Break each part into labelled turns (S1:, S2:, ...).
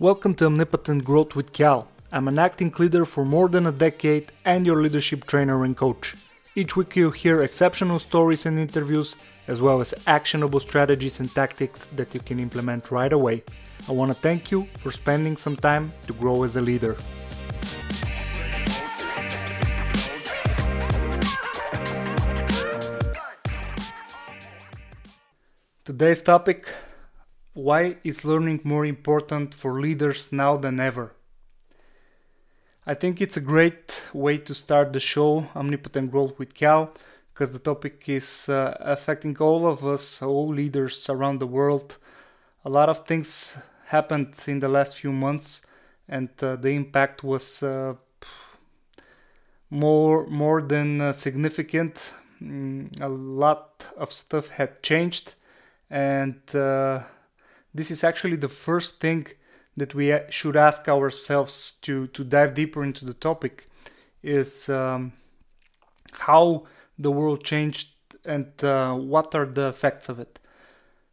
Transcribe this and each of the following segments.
S1: Welcome to Omnipotent Growth with Cal. I'm an acting leader for more than a decade and your leadership trainer and coach. Each week you'll hear exceptional stories and interviews, as well as actionable strategies and tactics that you can implement right away. I want to thank you for spending some time to grow as a leader. Today's topic why is learning more important for leaders now than ever? I think it's a great way to start the show, Omnipotent Growth with Cal, because the topic is uh, affecting all of us, all leaders around the world. A lot of things happened in the last few months, and uh, the impact was uh, more more than uh, significant. Mm, a lot of stuff had changed, and uh, this is actually the first thing that we should ask ourselves to to dive deeper into the topic is um, how the world changed and uh, what are the effects of it.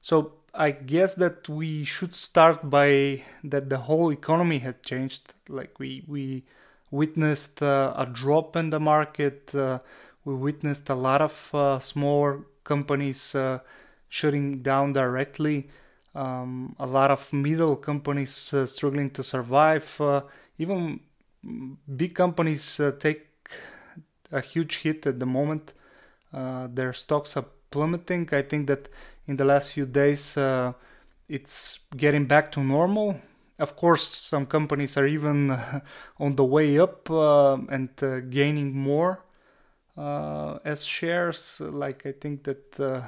S1: So i guess that we should start by that the whole economy had changed. Like we we witnessed uh, a drop in the market uh, we witnessed a lot of uh, small companies uh, shutting down directly um, a lot of middle companies uh, struggling to survive. Uh, even big companies uh, take a huge hit at the moment. Uh, their stocks are plummeting. I think that in the last few days uh, it's getting back to normal. Of course, some companies are even on the way up uh, and gaining more as shares. Like I think that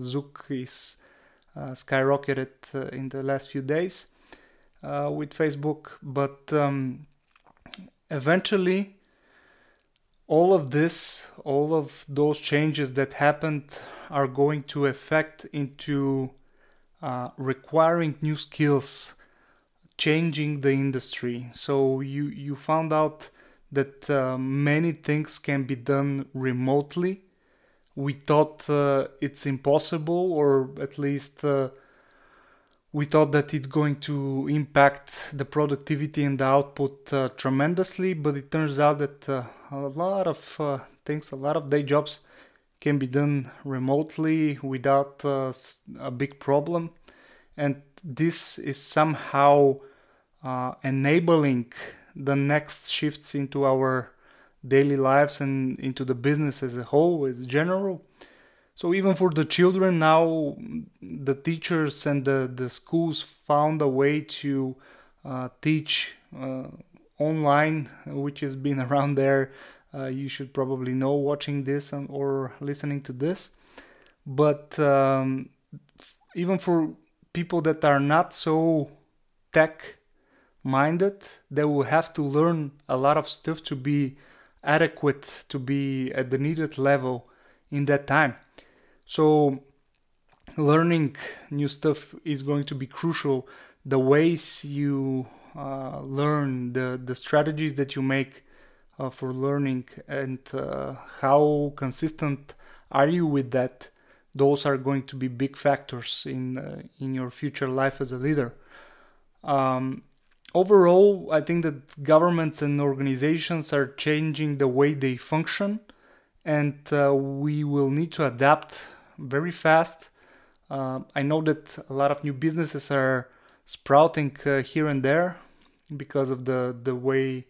S1: Zook is skyrocketed uh, in the last few days uh, with Facebook, but um, eventually all of this, all of those changes that happened are going to affect into uh, requiring new skills, changing the industry. So you you found out that uh, many things can be done remotely we thought uh, it's impossible, or at least uh, we thought that it's going to impact the productivity and the output uh, tremendously. But it turns out that uh, a lot of uh, things, a lot of day jobs, can be done remotely without uh, a big problem, and this is somehow enabling the next shifts into our daily lives and into the business as a whole, as general. So even for the children now, the teachers and the, the schools found a way to uh, teach uh, online, which has been around there. Uh, you should probably know watching this and, or listening to this. But um, even for people that are not so tech minded, they will have to learn a lot of stuff to be adequate to be at the needed level in that time. So, learning new stuff is going to be crucial. The ways you uh, learn, the, the strategies that you make uh, for learning, and uh, how consistent are you with that, those are going to be big factors in, uh, in your future life as a leader. Um, overall, I think that governments and organizations are changing the way they function, and uh, we will need to adapt very fast. Uh, I know that a lot of new businesses are sprouting uh, here and there because of the the way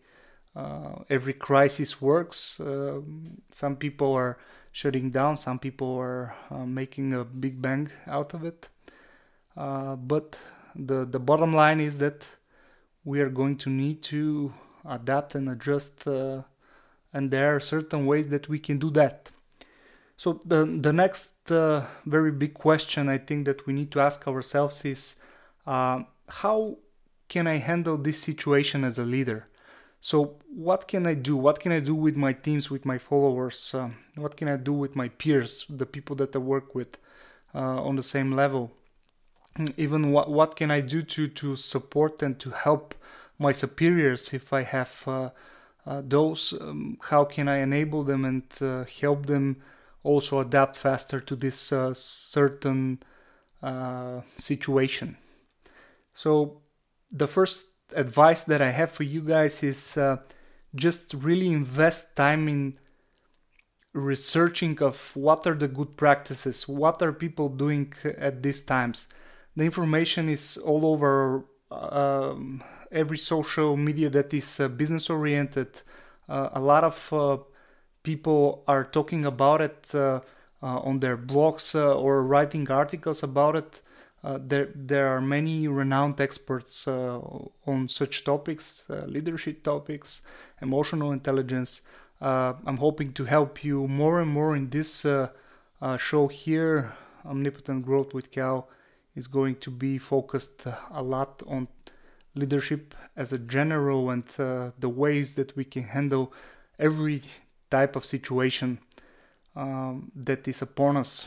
S1: uh, every crisis works. Um, some people are shutting down, some people are uh, making a big bang out of it. Uh, but the the bottom line is that we are going to need to adapt and adjust uh, and there are certain ways that we can do that. So the the next uh, very big question i think that we need to ask ourselves is uh, how can i handle this situation as a leader? So what can i do? What can i do with my teams with my followers? Uh, what can i do with my peers the people that i work with uh, on the same level even what what can I do to to support and to help my superiors if I have uh, uh, those? Um, how can I enable them and uh, help them also adapt faster to this uh, certain uh, situation? So the first advice that I have for you guys is uh, just really invest time in researching of what are the good practices, what are people doing at these times. The information is all over um, every social media that is uh, business oriented. Uh, a lot of uh, people are talking about it uh, uh, on their blogs uh, or writing articles about it. there, there are many renowned experts on such topics, leadership topics, emotional intelligence. I'm hoping to help you more and more in this show here, Omnipotent Growth with Cal is going to be focused a lot on leadership as a general and uh, the ways that we can handle every type of situation um, that is upon us.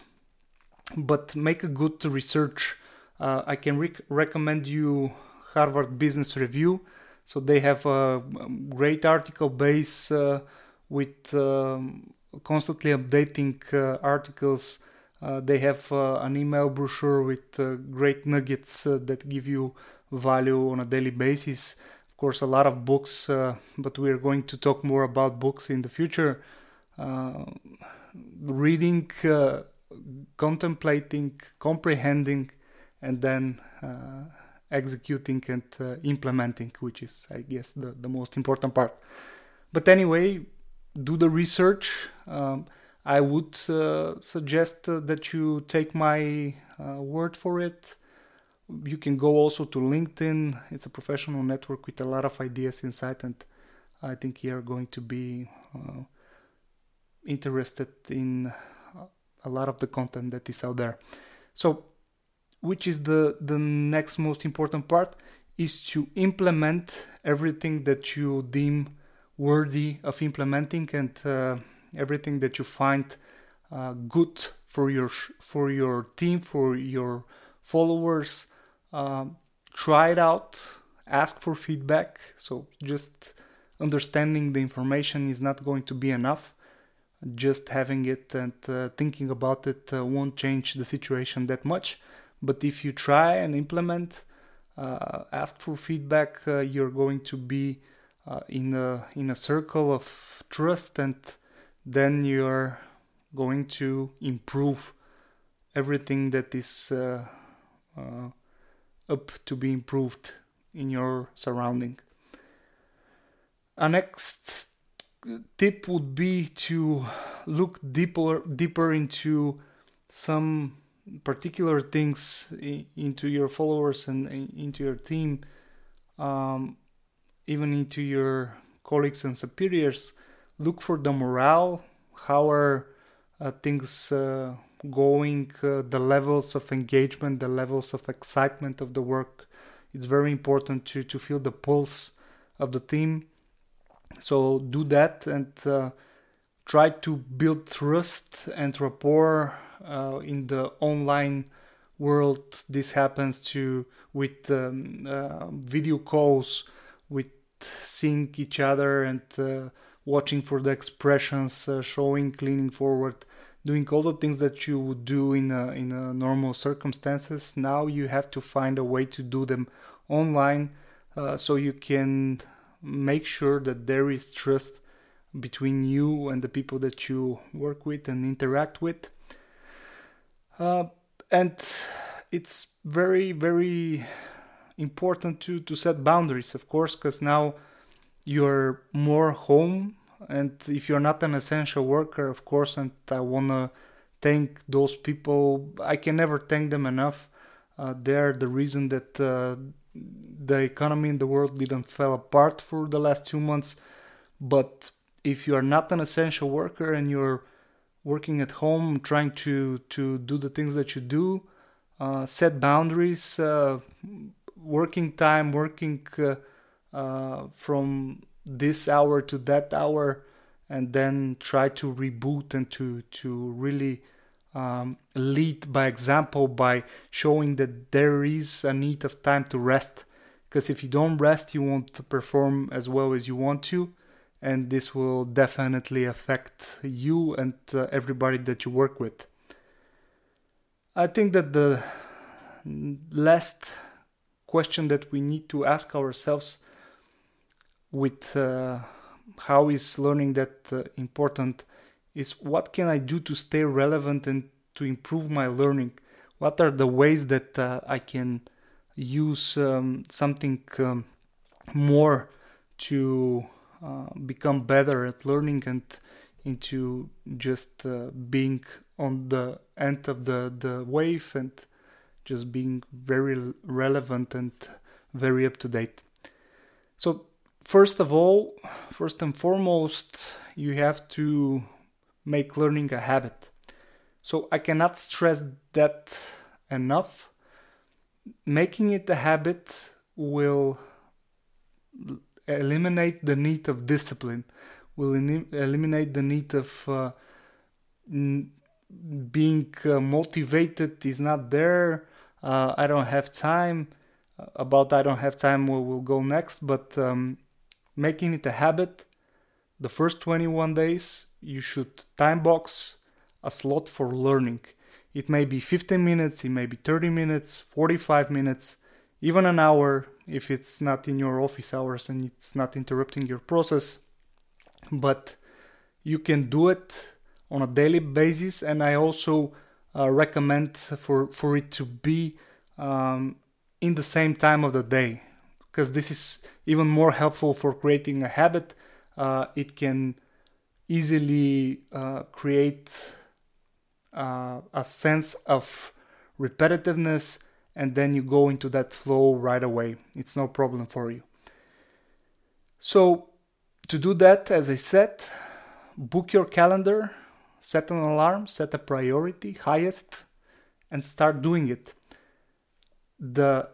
S1: But make a good research. Uh, I can rec- recommend you Harvard Business Review. So they have a great article base uh, with um, constantly updating uh, articles uh, they have uh, an email brochure with uh, great nuggets that give you value on a daily basis. Of course, a lot of books, but we are going to talk more about books in the future. reading, contemplating, comprehending, and then executing and uh, implementing, which is, I guess, the, the most important part. But anyway, do the research. Um, I would uh, suggest that you take my uh, word for it. You can go also to LinkedIn. It's a professional network with a lot of ideas inside, and I think you are going to be uh, interested in a lot of the content that is out there. So, which is the the next most important part is to implement everything that you deem worthy of implementing and uh, everything that you find uh, good for your for your team for your followers um, try it out ask for feedback. So just understanding the information is not going to be enough. Just having it and uh, thinking about it uh, won't change the situation that much. But if you try and implement uh, ask for feedback uh, you're going to be uh, in a in a circle of trust and then you're going to improve everything that is uh, uh, up to be improved in your surrounding. A next tip would be to look deeper deeper into some particular things into your followers and into your team um, even into your colleagues and superiors look for the morale how are uh, things uh, going uh, the levels of engagement the levels of excitement of the work. It's very important to to feel the pulse of the team. So do that and uh, try to build trust and rapport uh, in the online world. This happens to with um, uh, video calls with seeing each other and watching for the expressions, uh, showing, leaning forward, doing all the things that you would do in a, in a normal circumstances. Now you have to find a way to do them online, uh, so you can make sure that there is trust between you and the people that you work with and interact with. Uh, and it's very very important to to set boundaries, of course, because now you're more home and if you're not an essential worker of course and i want to thank those people i can never thank them enough. Uh, they're the reason that uh, the economy in the world didn't fall apart for the last two months. But if you are not an essential worker and you're working at home trying to to do the things that you do uh, set boundaries uh, working time working uh, uh, from this hour to that hour and then try to reboot and to to really um, lead by example by showing that there is a need of time to rest. Because if you don't rest you won't perform as well as you want to and this will definitely affect you and uh, everybody that you work with. I think that the last question that we need to ask ourselves with uh, how is learning that uh, important is what can I do to stay relevant and to improve my learning? What are the ways that uh, I can use um, something um, more to uh, become better at learning and into just uh, being on the end of the, the wave and just being very relevant and very up to date. So, first of all, first and foremost, you have to make learning a habit. So, I cannot stress that enough. Making it a habit will eliminate the need of discipline, will eliminate the need of uh, being uh, motivated is not there. Uh, I don't have time. Uh, about I don't have time, we will go next. But um, making it a habit, the first 21 days, you should time box a slot for learning. It may be 15 minutes, it may be 30 minutes, 45 minutes, even an hour if it's not in your office hours and it's not interrupting your process. But you can do it on a daily basis, and I also uh, recommend for for it to be um, in the same time of the day because this is even more helpful for creating a habit. Uh, it can easily uh, create uh, a sense of repetitiveness and then you go into that flow right away. It's no problem for you. So, to do that, as I said, book your calendar, set an alarm, set a priority, highest, and start doing it. The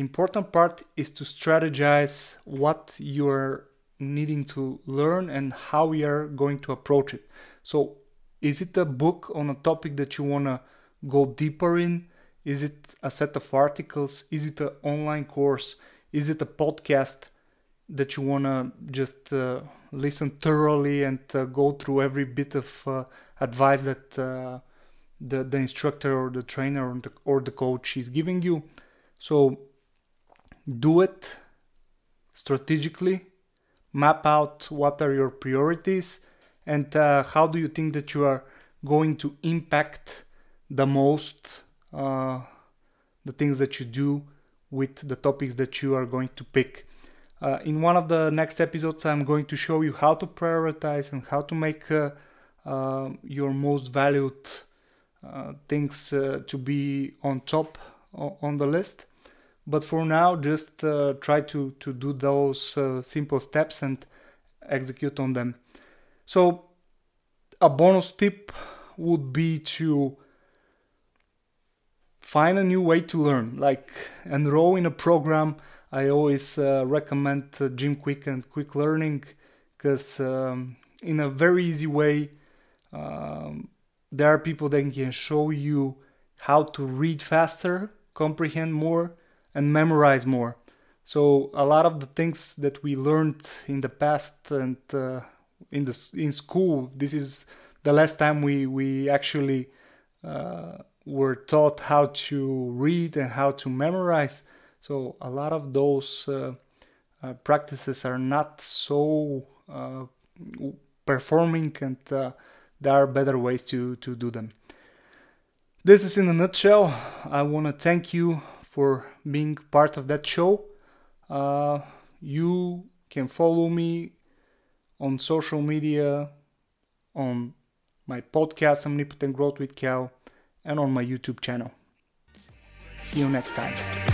S1: important part is to strategize what you're needing to learn and how you're going to approach it. So, is it a book on a topic that you want to go deeper in? Is it a set of articles? Is it an online course? Is it a podcast that you want to just uh, listen thoroughly and uh, go through every bit of uh, advice that uh, the, the instructor or the trainer or the, or the coach is giving you? So do it strategically, map out what are your priorities, and uh, how do you think that you are going to impact the most uh, the things that you do with the topics that you are going to pick. Uh, in one of the next episodes, I'm going to show you how to prioritize and how to make uh, uh your most valued uh, things to be on top on the list. But for now, just try to, to do those simple steps and execute on them. So, a bonus tip would be to find a new way to learn, like enroll in a program. I always uh, recommend uh, Jim Kwik and Kwik Learning because um, in a very easy way, um, there are people that can show you how to read faster, comprehend more, and memorize more. So a lot of the things that we learned in the past and uh, in the in school, this is the last time we we actually uh, were taught how to read and how to memorize. So a lot of those uh, uh, practices are not so uh, performing, and uh, there are better ways to to do them. This is in a nutshell. I want to thank you for being part of that show. Uh, you can follow me on social media, on my podcast, Omnipotent Growth with Cal and on my YouTube channel. See you next time.